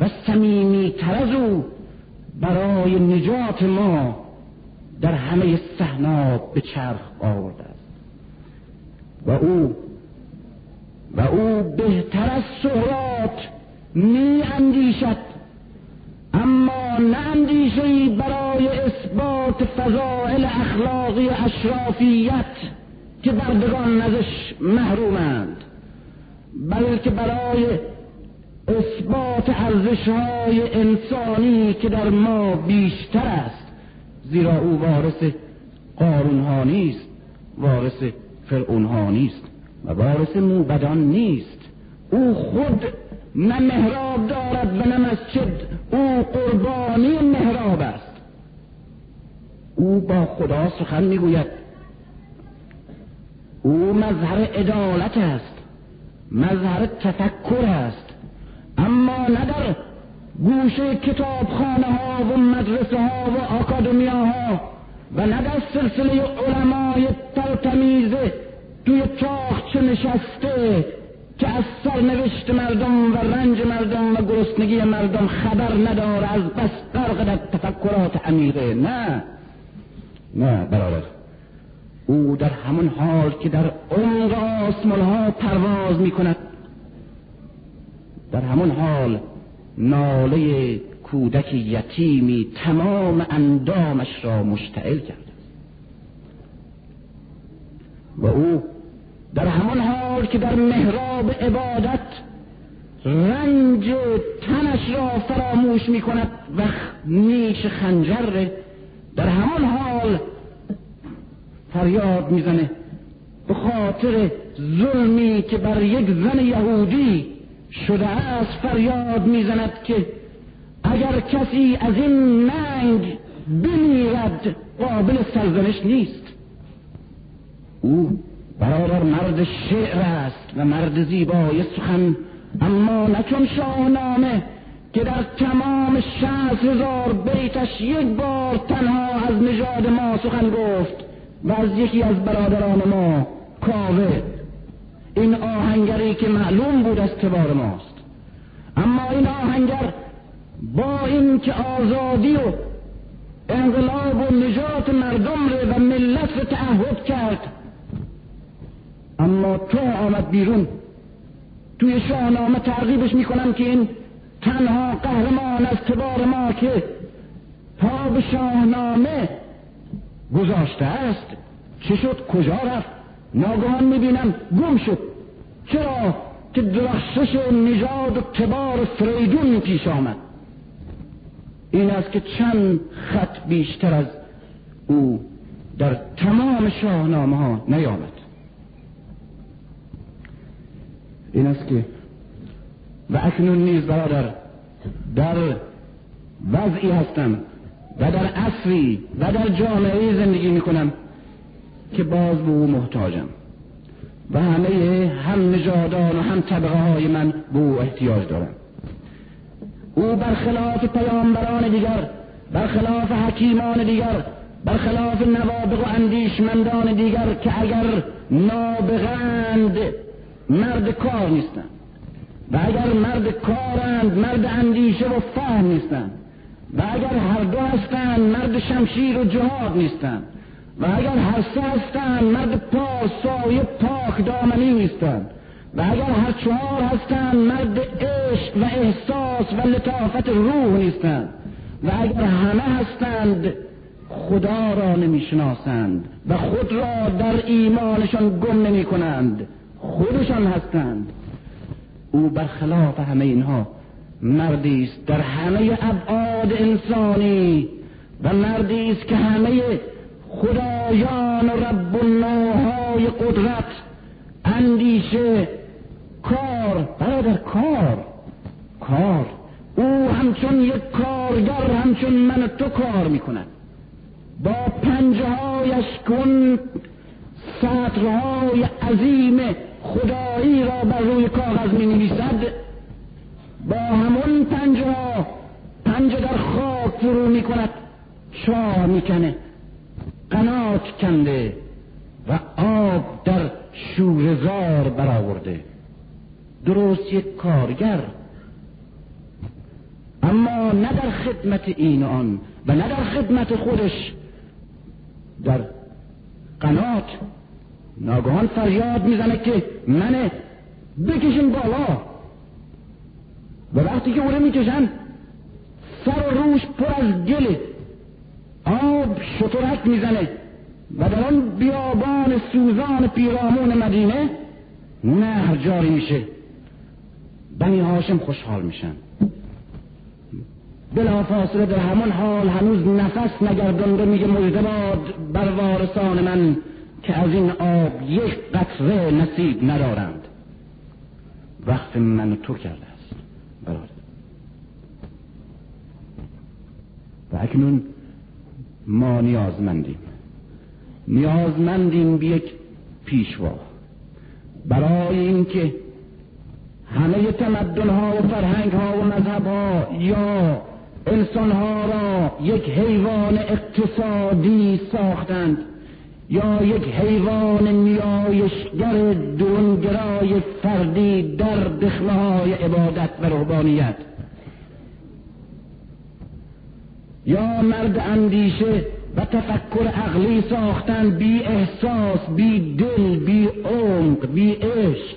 و صمیمی تر از او برای نجات ما در همه صحنا به چرخ آورده است. و او و او بهتر از سهرات می اندیشد اما نه اندیشه برای اثبات فضائل اخلاقی اشرافیت که بردگان ازش محرومند بلکه برای اثبات ارزش های انسانی که در ما بیشتر است. زیرا او وارث قارون ها نیست وارث فرعون ها نیست. و وارث موبدان نیست. او خود نه محراب دارد و نه مسجد. او قربانی محراب است. او با خدا سخن می‌گوید. او مظهر عدالت است. مظهر تفکر است. اما نه در گوشه کتابخانه ها و مدرسه ها و آکادمیا ها و نه در سلسله علمای تلتمیزه توی چه نشسته که از سرنوشت مردم و رنج مردم و گرسنگی مردم خبر نداره از بس غرق در تفکرات عمیقه. نه. نه برادر. او در همون حال که در عمق آسمان ها پرواز می کند در همون حال ناله کودک یتیمی تمام اندامش را مشتعل کرد و او در همان حال که در محراب عبادت رنج تنش را فراموش می کند و نیش خنجر در همان حال فریاد می‌زنه به خاطر ظلمی که بر یک زن یهودی شده است فریاد می‌زند که اگر کسی از این ننگ بمیرد قابل سرزنش نیست. او برادر مرد شعر است و مرد زیبای سخن. اما نکن شاهنامه که در تمام شهست هزار بیتش یک بار تنها از نژاد ما سخن گفت و از یکی از برادران ما کاوه. این آهنگری که معلوم بود از تبار ماست. اما این آهنگر با این که آزادی و انقلاب و نجات مردم رو و ملت رو تعهد کرد اما تو آمد بیرون. توی شاهنامه ترغیبش می‌کنم که این تنها قهرمان از تبار ما که پا به شاهنامه گذاشته است. چه شد؟ کجا رفت؟ ناگهان می‌بینم گم شد. چرا که درخشش نژاد و تبار فریدون پیش آمد؟ این است که چند خط بیشتر از او در تمام شاهنامه ها نیامد. این است که و اکنون نیز برادر در وضعی هستم و در عصری و در جامعه زندگی می‌کنم که باز به او محتاجم و همه هم نژادان و هم طبقه های من به او احتیاج دارم. او برخلاف پیامبران دیگر برخلاف حکیمان دیگر برخلاف نوابق و اندیشمندان دیگر که اگر نابغند مرد کار نیستند و اگر مرد کارند مرد اندیشه و فهم نیستند و اگر هر دو هستند مرد شمشیر و جهاد نیستند و اگر هر سه هستند مرد پاسای پاک دامنی نیستند و اگر هر چهار هستند مرد عشق و احساس و لطافت روح نیستند و اگر همه هستند خدا را نمی‌شناسند. و خود را در ایمانشان گم نمی کنند خودشان هستند. او برخلاف همه اینها مردی است در همه ابعاد انسانی و مردی است که همه خدایان و رب النوهای قدرت اندیشه کار برادر کار کار. او همچون یک کارگر همچون من تو کار می‌کند. با پنجه هایش کن سطرهای عظیم خدایی را بر روی کاغذ می نویسد با همون پنجه ها پنجه در خاک فرو می کند چاه می کنه قنات کنده و آب در شورزار برآورده. درست یک کارگر. اما نه در خدمت این آن و نه در خدمت خودش در قنات ناگهان فریاد می‌زنه که منه بکشین بالا. و وقتی که اوره می‌کشن سر و روش پر از گله آب شطرک می‌زنه. و در آن بیابان سوزان پیرامون مدینه نهر جاری میشه. بنی هاشم خوشحال میشن. بلا فاصله در همان حال هنوز نفس نگردنده میگه مجدباد بر وارثان من. که از این آب یک قطره نصیب ندارند. وقت من تو کرده است برادر. و اکنون ما نیازمندیم. نیازمندیم به یک پیشوا برای اینکه همه تمدن ها و فرهنگ ها و مذهب ها یا انسان ها را یک حیوان اقتصادی ساختند. یا یک حیوان نیایشگر درونگرای فردی در دخمه عبادت و رهبانیت یا مرد اندیشه و تفکر عقلی ساختن بی احساس بی دل بی عمق بی عشق.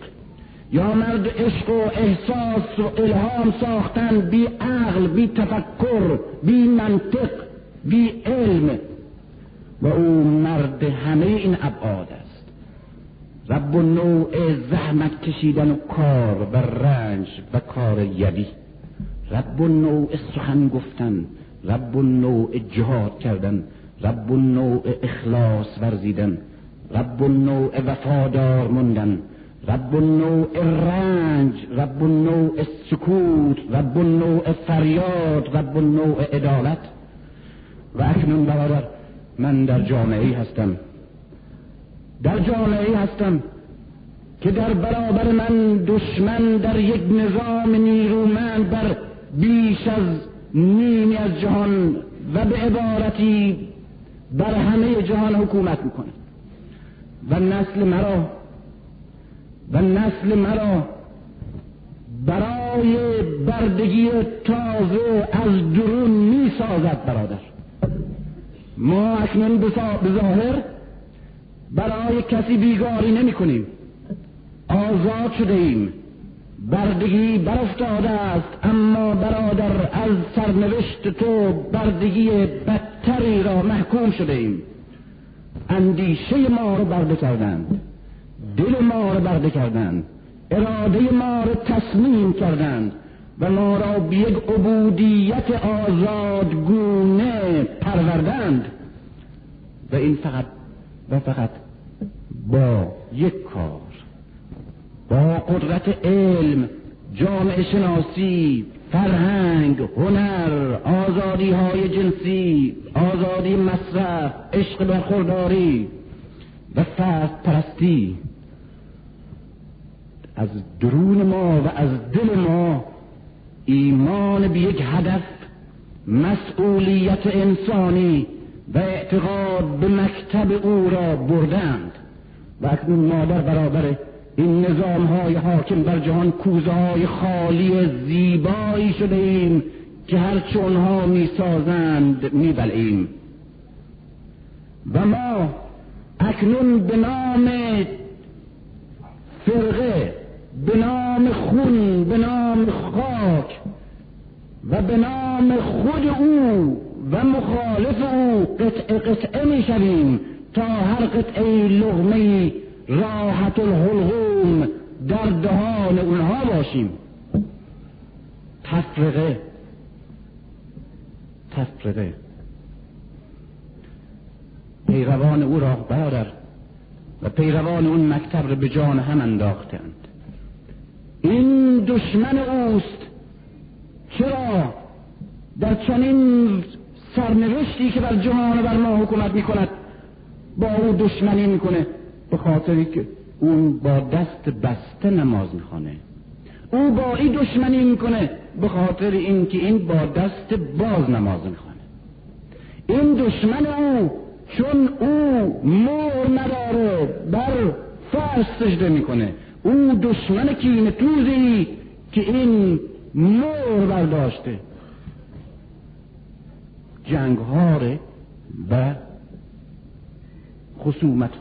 یا مرد عشق و احساس و الهام ساختن بی عقل بی تفکر بی منطق بی علم. و او مرد همه این ابعاد است. رب و نوع زحمت کشیدن و کار و رنج و کار یدی رب و نوع سخن گفتن رب و نوع جهاد کردن رب و نوع اخلاص ورزیدن رب و نوع وفادار موندن رب نوع رنج رب نوع سکوت رب نوع فریاد رب نوع عدالت. و اکنون برادر من در جامعه هستم. در جامعه هستم که در برابر من دشمن در یک نظام نیرومند بر بیش از نیمی از جهان و به عبارتی بر همه جهان حکومت می‌کنه. و نسل مرا و نسل مرا برای بردگی تازه از درون می سازد برادر. ما اکنون به ظاهر برای کسی بیگاری نمی کنیم. آزاد شده ایم. بردگی برافتاده است اما برادر از سرنوشت تو بردگی بدتری را محکوم شده ایم. اندیشه ما رو برده کردند. دل ما را برده کردند. اراده ما را تصمیم کردند. و ما را به یک عبودیت آزادگونه پروردند. و این فقط و فقط با یک کار. با قدرت علم جامعه شناسی فرهنگ هنر آزادی های جنسی آزادی مصرف عشق برخورداری و فرد پرستی. از درون ما و از دل ما ایمان به یک هدف مسئولیت انسانی و اعتقاد به مکتب او را بردند. و اکنون ما در برابر این نظام های حاکم بر جهان کوزه های خالی زیبایی شده ایم که هرچه اونها می‌سازند میبلعیم. و ما اکنون به نام فرقه به نام خون به نام خاک و به نام خود او و مخالف او قطعه قطعه می شویم تا هر قطعه لغمه راحت الحلقوم در دهان اونها باشیم. تفرقه تفرقه. پیروان او را برادر و پیروان اون مکتب را به جان هم انداختند این دشمن اوست. چرا؟ در چنین سرنوشتی که بر جهان و بر ما حکومت می کند با او دشمنی می‌کنه به خاطری که اون با دست بسته نماز می‌خوانه. او با این دشمنی می‌کنه به خاطر اینکه این با دست باز نماز می‌خوانه. این دشمن او چون او مور نداره بر فرش سجده می‌کنه. او دشمن کین توزی که این مور برداشته. جنگ و خصومت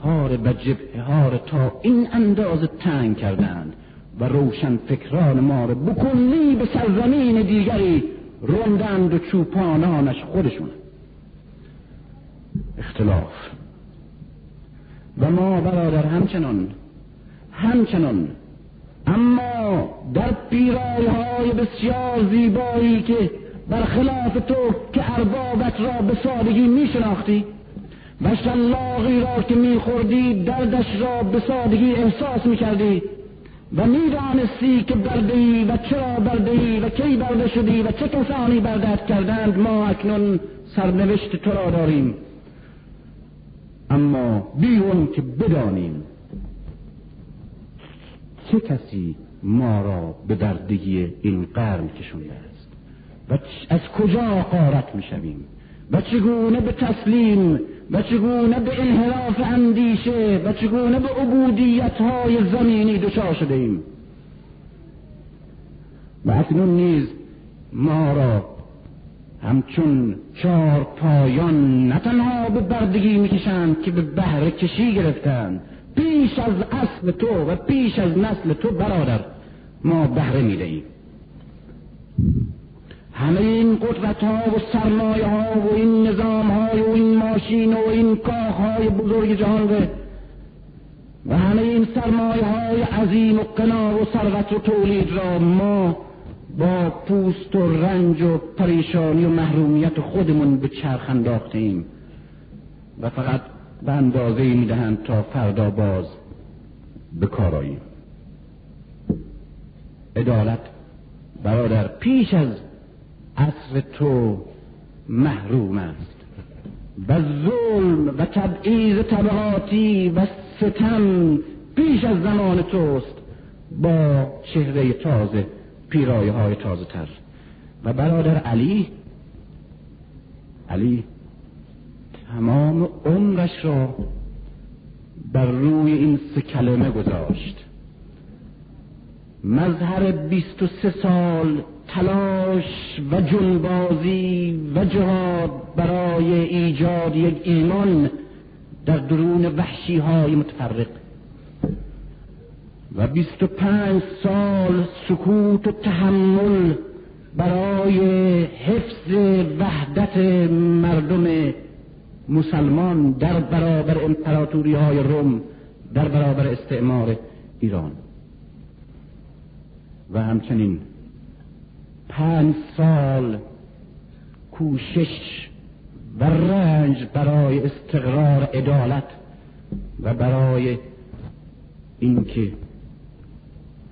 و جبهه تا این اندازه تنگ کردند و روشن فکران ما رو بکنی به سرزمین دیگری روندند و چوپانانش خودشون اختلاف. و ما برادر همچنان همچنان. اما در پیرای های بسیار زیبایی که برخلاف تو که اربابت را به سادگی می شناختی و شلاقی را که میخوردی دردش را به سادگی احساس می‌کردی و می‌دانستی که بردهی و چرا بردهی و کی برده شدی و چه کسانی بردت کردند ما اکنون سرنوشت تو را داریم. اما بیون که بدانیم چه کسی ما را به بردگی این قرن کشونده است؟ و از کجا قارت می‌شویم؟ و چگونه به تسلیم؟ و چگونه به انحراف اندیشه؟ و چگونه به عبودیت های زمینی دچار شده ایم و اکنون نیز ما را همچون چهار پایان نه تنها به بردگی می‌کشند که به بهره کشی گرفتند پیش از اصل تو و پیش از نسل تو برادر ما بهره می‌دهیم. همه این قدرت ها و سرمایه ها و این نظام های و این ماشین و این کاخ های بزرگ جهان و همه این سرمایه های عظیم و قنا و ثروت و تولید را ما با پوست و رنج و پریشانی و محرومیت خودمون به چرخ انداخته ایم و فقط به اندازه می‌دهند تا فردا باز به کاراییم عدالت برادر پیش از عصر تو محروم است. و ظلم و تبعیض طبقاتی و ستم پیش از زمان توست با چهره تازه پیرایه های تازه تر و برادر علی علی تمام عمرش را بر روی این سه کلمه گذاشت. مظهر بیست و سه سال تلاش و جنبازی و جهاد برای ایجاد یک ایمان در درون وحشی های متفرق. و بیست و پنج سال سکوت و تحمل برای حفظ وحدت مردم مسلمان در برابر امپراتوری های روم در برابر استعمار ایران. و همچنین پنج سال کوشش و رنج برای استقرار عدالت و برای اینکه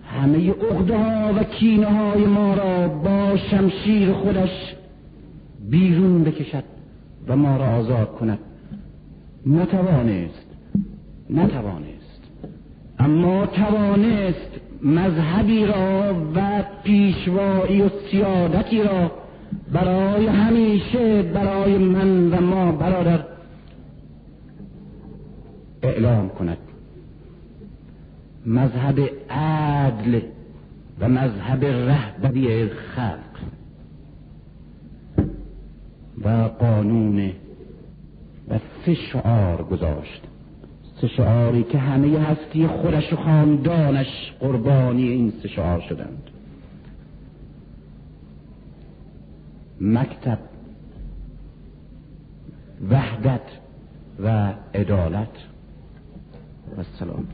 همه عقده ها و کینه های ما را با شمشیر خودش بیرون بکشد. و ما را آزاد کند. نتوانست. نتوانست. اما توانست مذهبی را و پیشوایی و سیادتی را برای همیشه برای من و ما برادر اعلام کند. مذهب عدل و مذهب رهبری خلق. و قانون و سه شعار گذاشت. سه شعاری که همه هستی خودش و خاندانش قربانی این سه شعار شدند. مکتب وحدت و عدالت. و سلام.